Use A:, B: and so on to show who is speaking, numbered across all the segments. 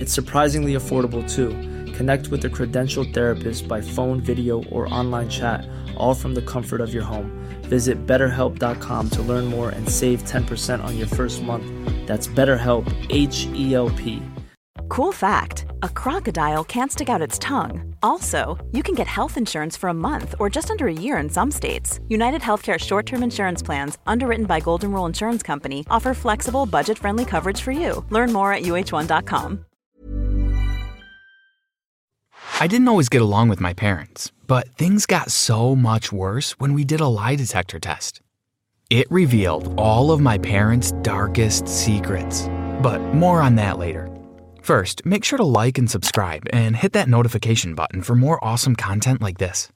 A: It's surprisingly affordable too. Connect with a credentialed therapist by phone, video, or online chat, all from the comfort of your home. Visit betterhelp.com to learn more and save 10% on your first month. That's BetterHelp, H E L P.
B: Cool fact a crocodile can't stick out its tongue. Also, you can get health insurance for a month or just under a year in some states. United Healthcare short term insurance plans, underwritten by Golden Rule Insurance Company, offer flexible, budget friendly coverage for you. Learn more at uh1.com.
C: I didn't always get along with my parents, but things got so much worse when we did a lie detector test. It revealed all of my parents' darkest secrets, but more on that later. First, make sure to like and subscribe and hit that notification button for more awesome content like this.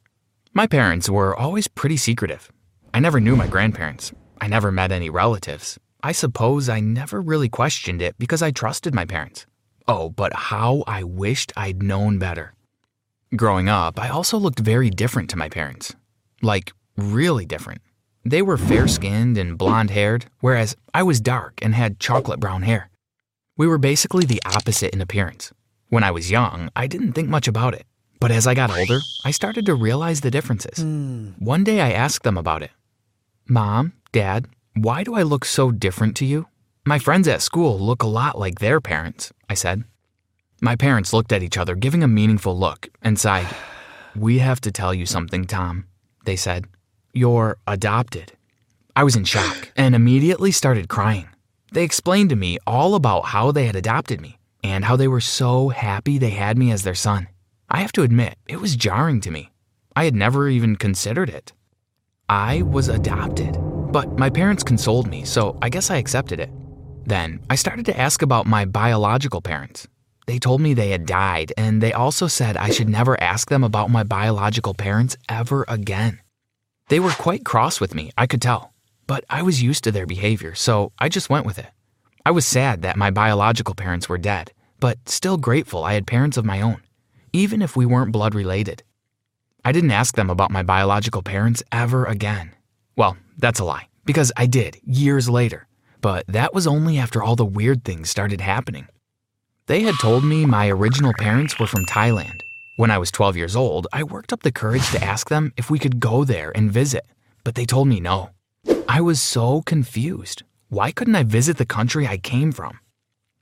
C: My parents were always pretty secretive. I never knew my grandparents. I never met any relatives. I suppose I never really questioned it because I trusted my parents. Oh, but how I wished I'd known better. Growing up, I also looked very different to my parents. Like, really different. They were fair skinned and blonde haired, whereas I was dark and had chocolate brown hair. We were basically the opposite in appearance. When I was young, I didn't think much about it. But as I got older, I started to realize the differences. Hmm. One day I asked them about it Mom, Dad, why do I look so different to you? My friends at school look a lot like their parents, I said. My parents looked at each other, giving a meaningful look, and sighed. We have to tell you something, Tom, they said. You're adopted. I was in shock and immediately started crying. They explained to me all about how they had adopted me and how they were so happy they had me as their son. I have to admit, it was jarring to me. I had never even considered it. I was adopted, but my parents consoled me, so I guess I accepted it. Then I started to ask about my biological parents. They told me they had died, and they also said I should never ask them about my biological parents ever again. They were quite cross with me, I could tell, but I was used to their behavior, so I just went with it. I was sad that my biological parents were dead, but still grateful I had parents of my own, even if we weren't blood related. I didn't ask them about my biological parents ever again. Well, that's a lie, because I did years later, but that was only after all the weird things started happening. They had told me my original parents were from Thailand. When I was 12 years old, I worked up the courage to ask them if we could go there and visit, but they told me no. I was so confused. Why couldn't I visit the country I came from?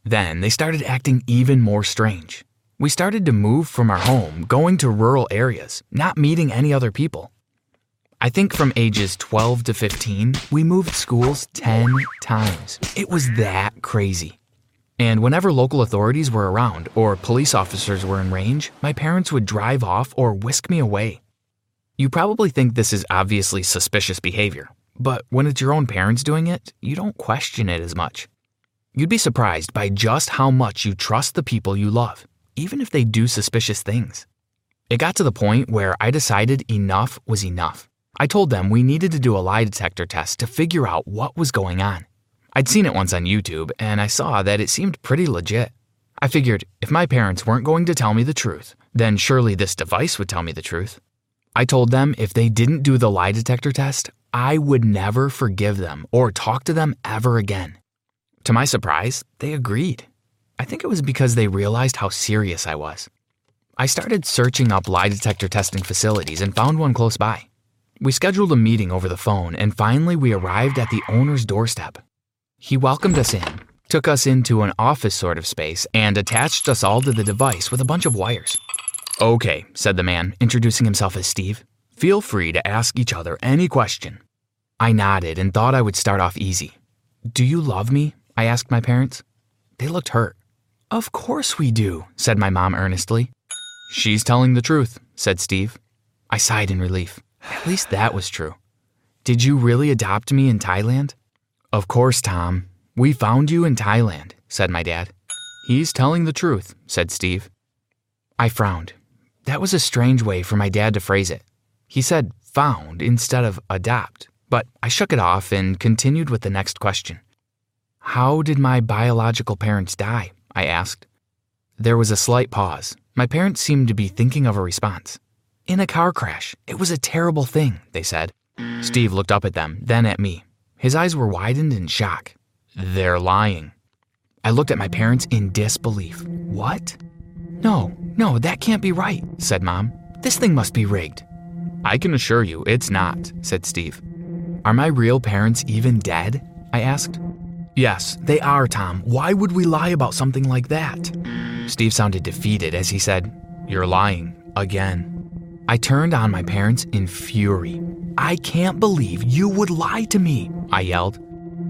C: Then they started acting even more strange. We started to move from our home, going to rural areas, not meeting any other people. I think from ages 12 to 15, we moved schools 10 times. It was that crazy. And whenever local authorities were around or police officers were in range, my parents would drive off or whisk me away. You probably think this is obviously suspicious behavior, but when it's your own parents doing it, you don't question it as much. You'd be surprised by just how much you trust the people you love, even if they do suspicious things. It got to the point where I decided enough was enough. I told them we needed to do a lie detector test to figure out what was going on. I'd seen it once on YouTube, and I saw that it seemed pretty legit. I figured if my parents weren't going to tell me the truth, then surely this device would tell me the truth. I told them if they didn't do the lie detector test, I would never forgive them or talk to them ever again. To my surprise, they agreed. I think it was because they realized how serious I was. I started searching up lie detector testing facilities and found one close by. We scheduled a meeting over the phone, and finally we arrived at the owner's doorstep. He welcomed us in, took us into an office sort of space, and attached us all to the device with a bunch of wires. Okay, said the man, introducing himself as Steve. Feel free to ask each other any question. I nodded and thought I would start off easy. Do you love me? I asked my parents. They looked hurt. Of course we do, said my mom earnestly. She's telling the truth, said Steve. I sighed in relief. At least that was true. Did you really adopt me in Thailand? Of course, Tom. We found you in Thailand, said my dad. He's telling the truth, said Steve. I frowned. That was a strange way for my dad to phrase it. He said found instead of adopt, but I shook it off and continued with the next question. How did my biological parents die? I asked. There was a slight pause. My parents seemed to be thinking of a response. In a car crash. It was a terrible thing, they said. Steve looked up at them, then at me. His eyes were widened in shock. They're lying. I looked at my parents in disbelief. What? No, no, that can't be right, said Mom. This thing must be rigged. I can assure you it's not, said Steve. Are my real parents even dead? I asked. Yes, they are, Tom. Why would we lie about something like that? Steve sounded defeated as he said, You're lying. Again. I turned on my parents in fury. I can't believe you would lie to me, I yelled.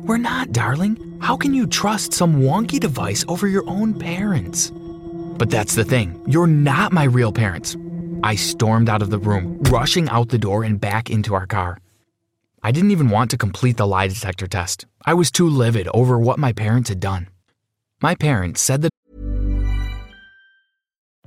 C: We're not, darling. How can you trust some wonky device over your own parents? But that's the thing. You're not my real parents. I stormed out of the room, rushing out the door and back into our car. I didn't even want to complete the lie detector test. I was too livid over what my parents had done. My parents said that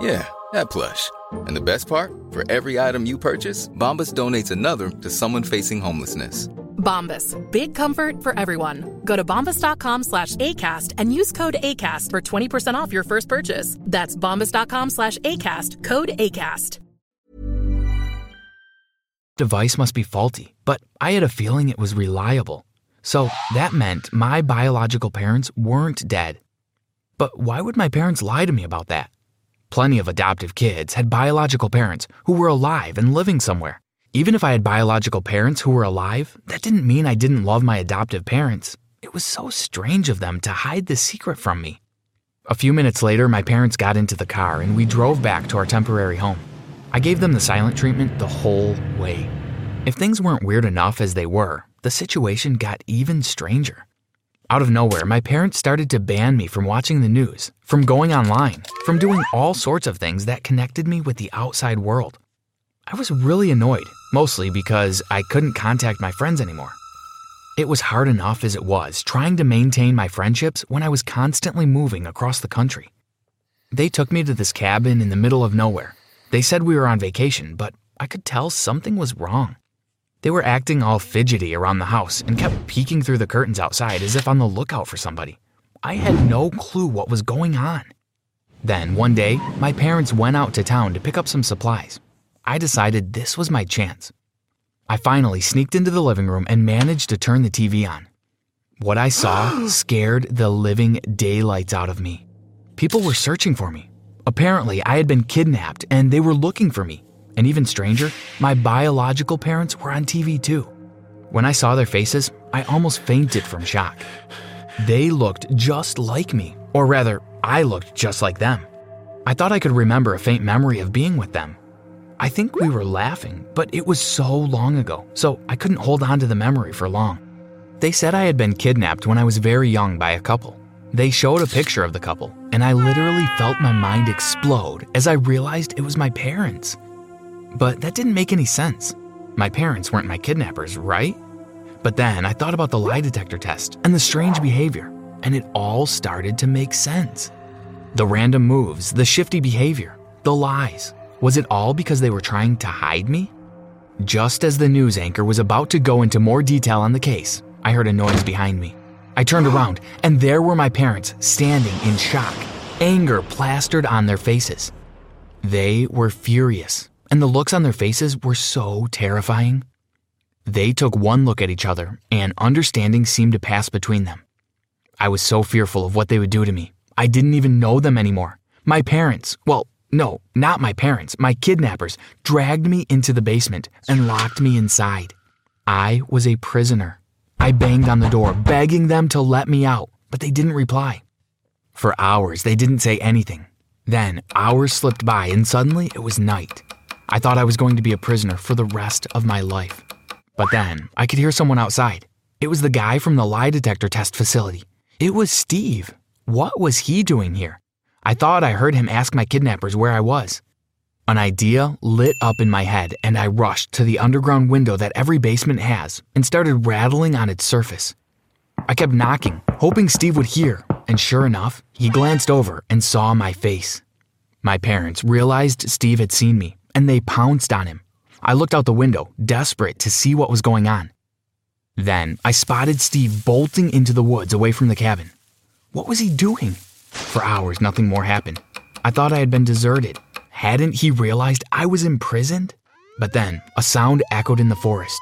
D: Yeah, that plush. And the best part? For every item you purchase, Bombas donates another to someone facing homelessness.
E: Bombas. Big comfort for everyone. Go to bombas.com slash ACAST and use code ACAST for 20% off your first purchase. That's bombas.com slash ACAST. Code ACAST.
C: device must be faulty, but I had a feeling it was reliable. So that meant my biological parents weren't dead. But why would my parents lie to me about that? Plenty of adoptive kids had biological parents who were alive and living somewhere. Even if I had biological parents who were alive, that didn't mean I didn't love my adoptive parents. It was so strange of them to hide the secret from me. A few minutes later, my parents got into the car and we drove back to our temporary home. I gave them the silent treatment the whole way. If things weren't weird enough as they were, the situation got even stranger. Out of nowhere, my parents started to ban me from watching the news, from going online, from doing all sorts of things that connected me with the outside world. I was really annoyed, mostly because I couldn't contact my friends anymore. It was hard enough as it was trying to maintain my friendships when I was constantly moving across the country. They took me to this cabin in the middle of nowhere. They said we were on vacation, but I could tell something was wrong. They were acting all fidgety around the house and kept peeking through the curtains outside as if on the lookout for somebody. I had no clue what was going on. Then, one day, my parents went out to town to pick up some supplies. I decided this was my chance. I finally sneaked into the living room and managed to turn the TV on. What I saw scared the living daylights out of me. People were searching for me. Apparently, I had been kidnapped and they were looking for me. And even stranger, my biological parents were on TV too. When I saw their faces, I almost fainted from shock. They looked just like me, or rather, I looked just like them. I thought I could remember a faint memory of being with them. I think we were laughing, but it was so long ago, so I couldn't hold on to the memory for long. They said I had been kidnapped when I was very young by a couple. They showed a picture of the couple, and I literally felt my mind explode as I realized it was my parents. But that didn't make any sense. My parents weren't my kidnappers, right? But then I thought about the lie detector test and the strange behavior, and it all started to make sense. The random moves, the shifty behavior, the lies. Was it all because they were trying to hide me? Just as the news anchor was about to go into more detail on the case, I heard a noise behind me. I turned around, and there were my parents standing in shock, anger plastered on their faces. They were furious, and the looks on their faces were so terrifying. They took one look at each other, and understanding seemed to pass between them. I was so fearful of what they would do to me. I didn't even know them anymore. My parents, well, no, not my parents, my kidnappers, dragged me into the basement and locked me inside. I was a prisoner. I banged on the door, begging them to let me out, but they didn't reply. For hours, they didn't say anything. Then, hours slipped by, and suddenly it was night. I thought I was going to be a prisoner for the rest of my life. But then, I could hear someone outside. It was the guy from the lie detector test facility. It was Steve. What was he doing here? I thought I heard him ask my kidnappers where I was. An idea lit up in my head, and I rushed to the underground window that every basement has and started rattling on its surface. I kept knocking, hoping Steve would hear, and sure enough, he glanced over and saw my face. My parents realized Steve had seen me, and they pounced on him. I looked out the window, desperate to see what was going on. Then I spotted Steve bolting into the woods away from the cabin. What was he doing? For hours, nothing more happened. I thought I had been deserted. Hadn't he realized I was imprisoned? But then a sound echoed in the forest.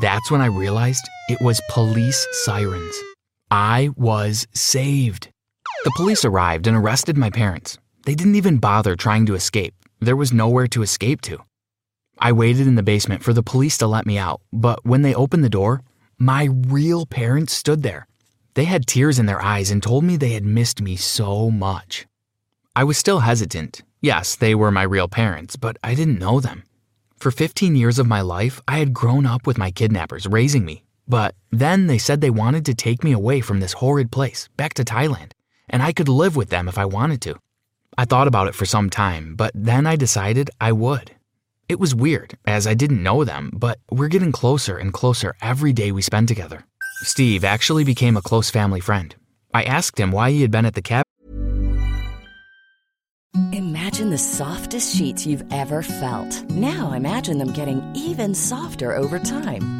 C: That's when I realized it was police sirens. I was saved. The police arrived and arrested my parents. They didn't even bother trying to escape. There was nowhere to escape to. I waited in the basement for the police to let me out, but when they opened the door, my real parents stood there. They had tears in their eyes and told me they had missed me so much. I was still hesitant. Yes, they were my real parents, but I didn't know them. For 15 years of my life, I had grown up with my kidnappers raising me. But then they said they wanted to take me away from this horrid place, back to Thailand, and I could live with them if I wanted to. I thought about it for some time, but then I decided I would. It was weird, as I didn't know them, but we're getting closer and closer every day we spend together. Steve actually became a close family friend. I asked him why he had been at the cabin.
F: Imagine the softest sheets you've ever felt. Now imagine them getting even softer over time.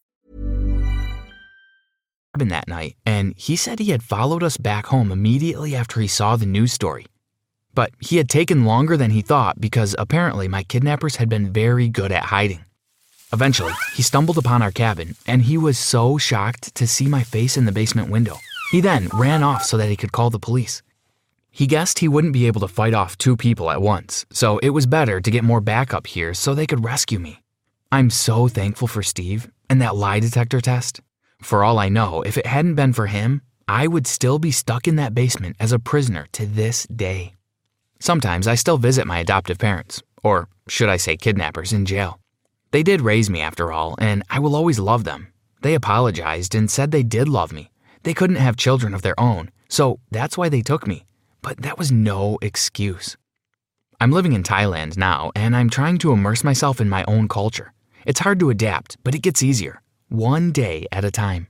C: That night, and he said he had followed us back home immediately after he saw the news story. But he had taken longer than he thought because apparently my kidnappers had been very good at hiding. Eventually, he stumbled upon our cabin, and he was so shocked to see my face in the basement window. He then ran off so that he could call the police. He guessed he wouldn't be able to fight off two people at once, so it was better to get more backup here so they could rescue me. I'm so thankful for Steve and that lie detector test. For all I know, if it hadn't been for him, I would still be stuck in that basement as a prisoner to this day. Sometimes I still visit my adoptive parents, or should I say kidnappers, in jail. They did raise me after all, and I will always love them. They apologized and said they did love me. They couldn't have children of their own, so that's why they took me. But that was no excuse. I'm living in Thailand now, and I'm trying to immerse myself in my own culture. It's hard to adapt, but it gets easier, one day at a time.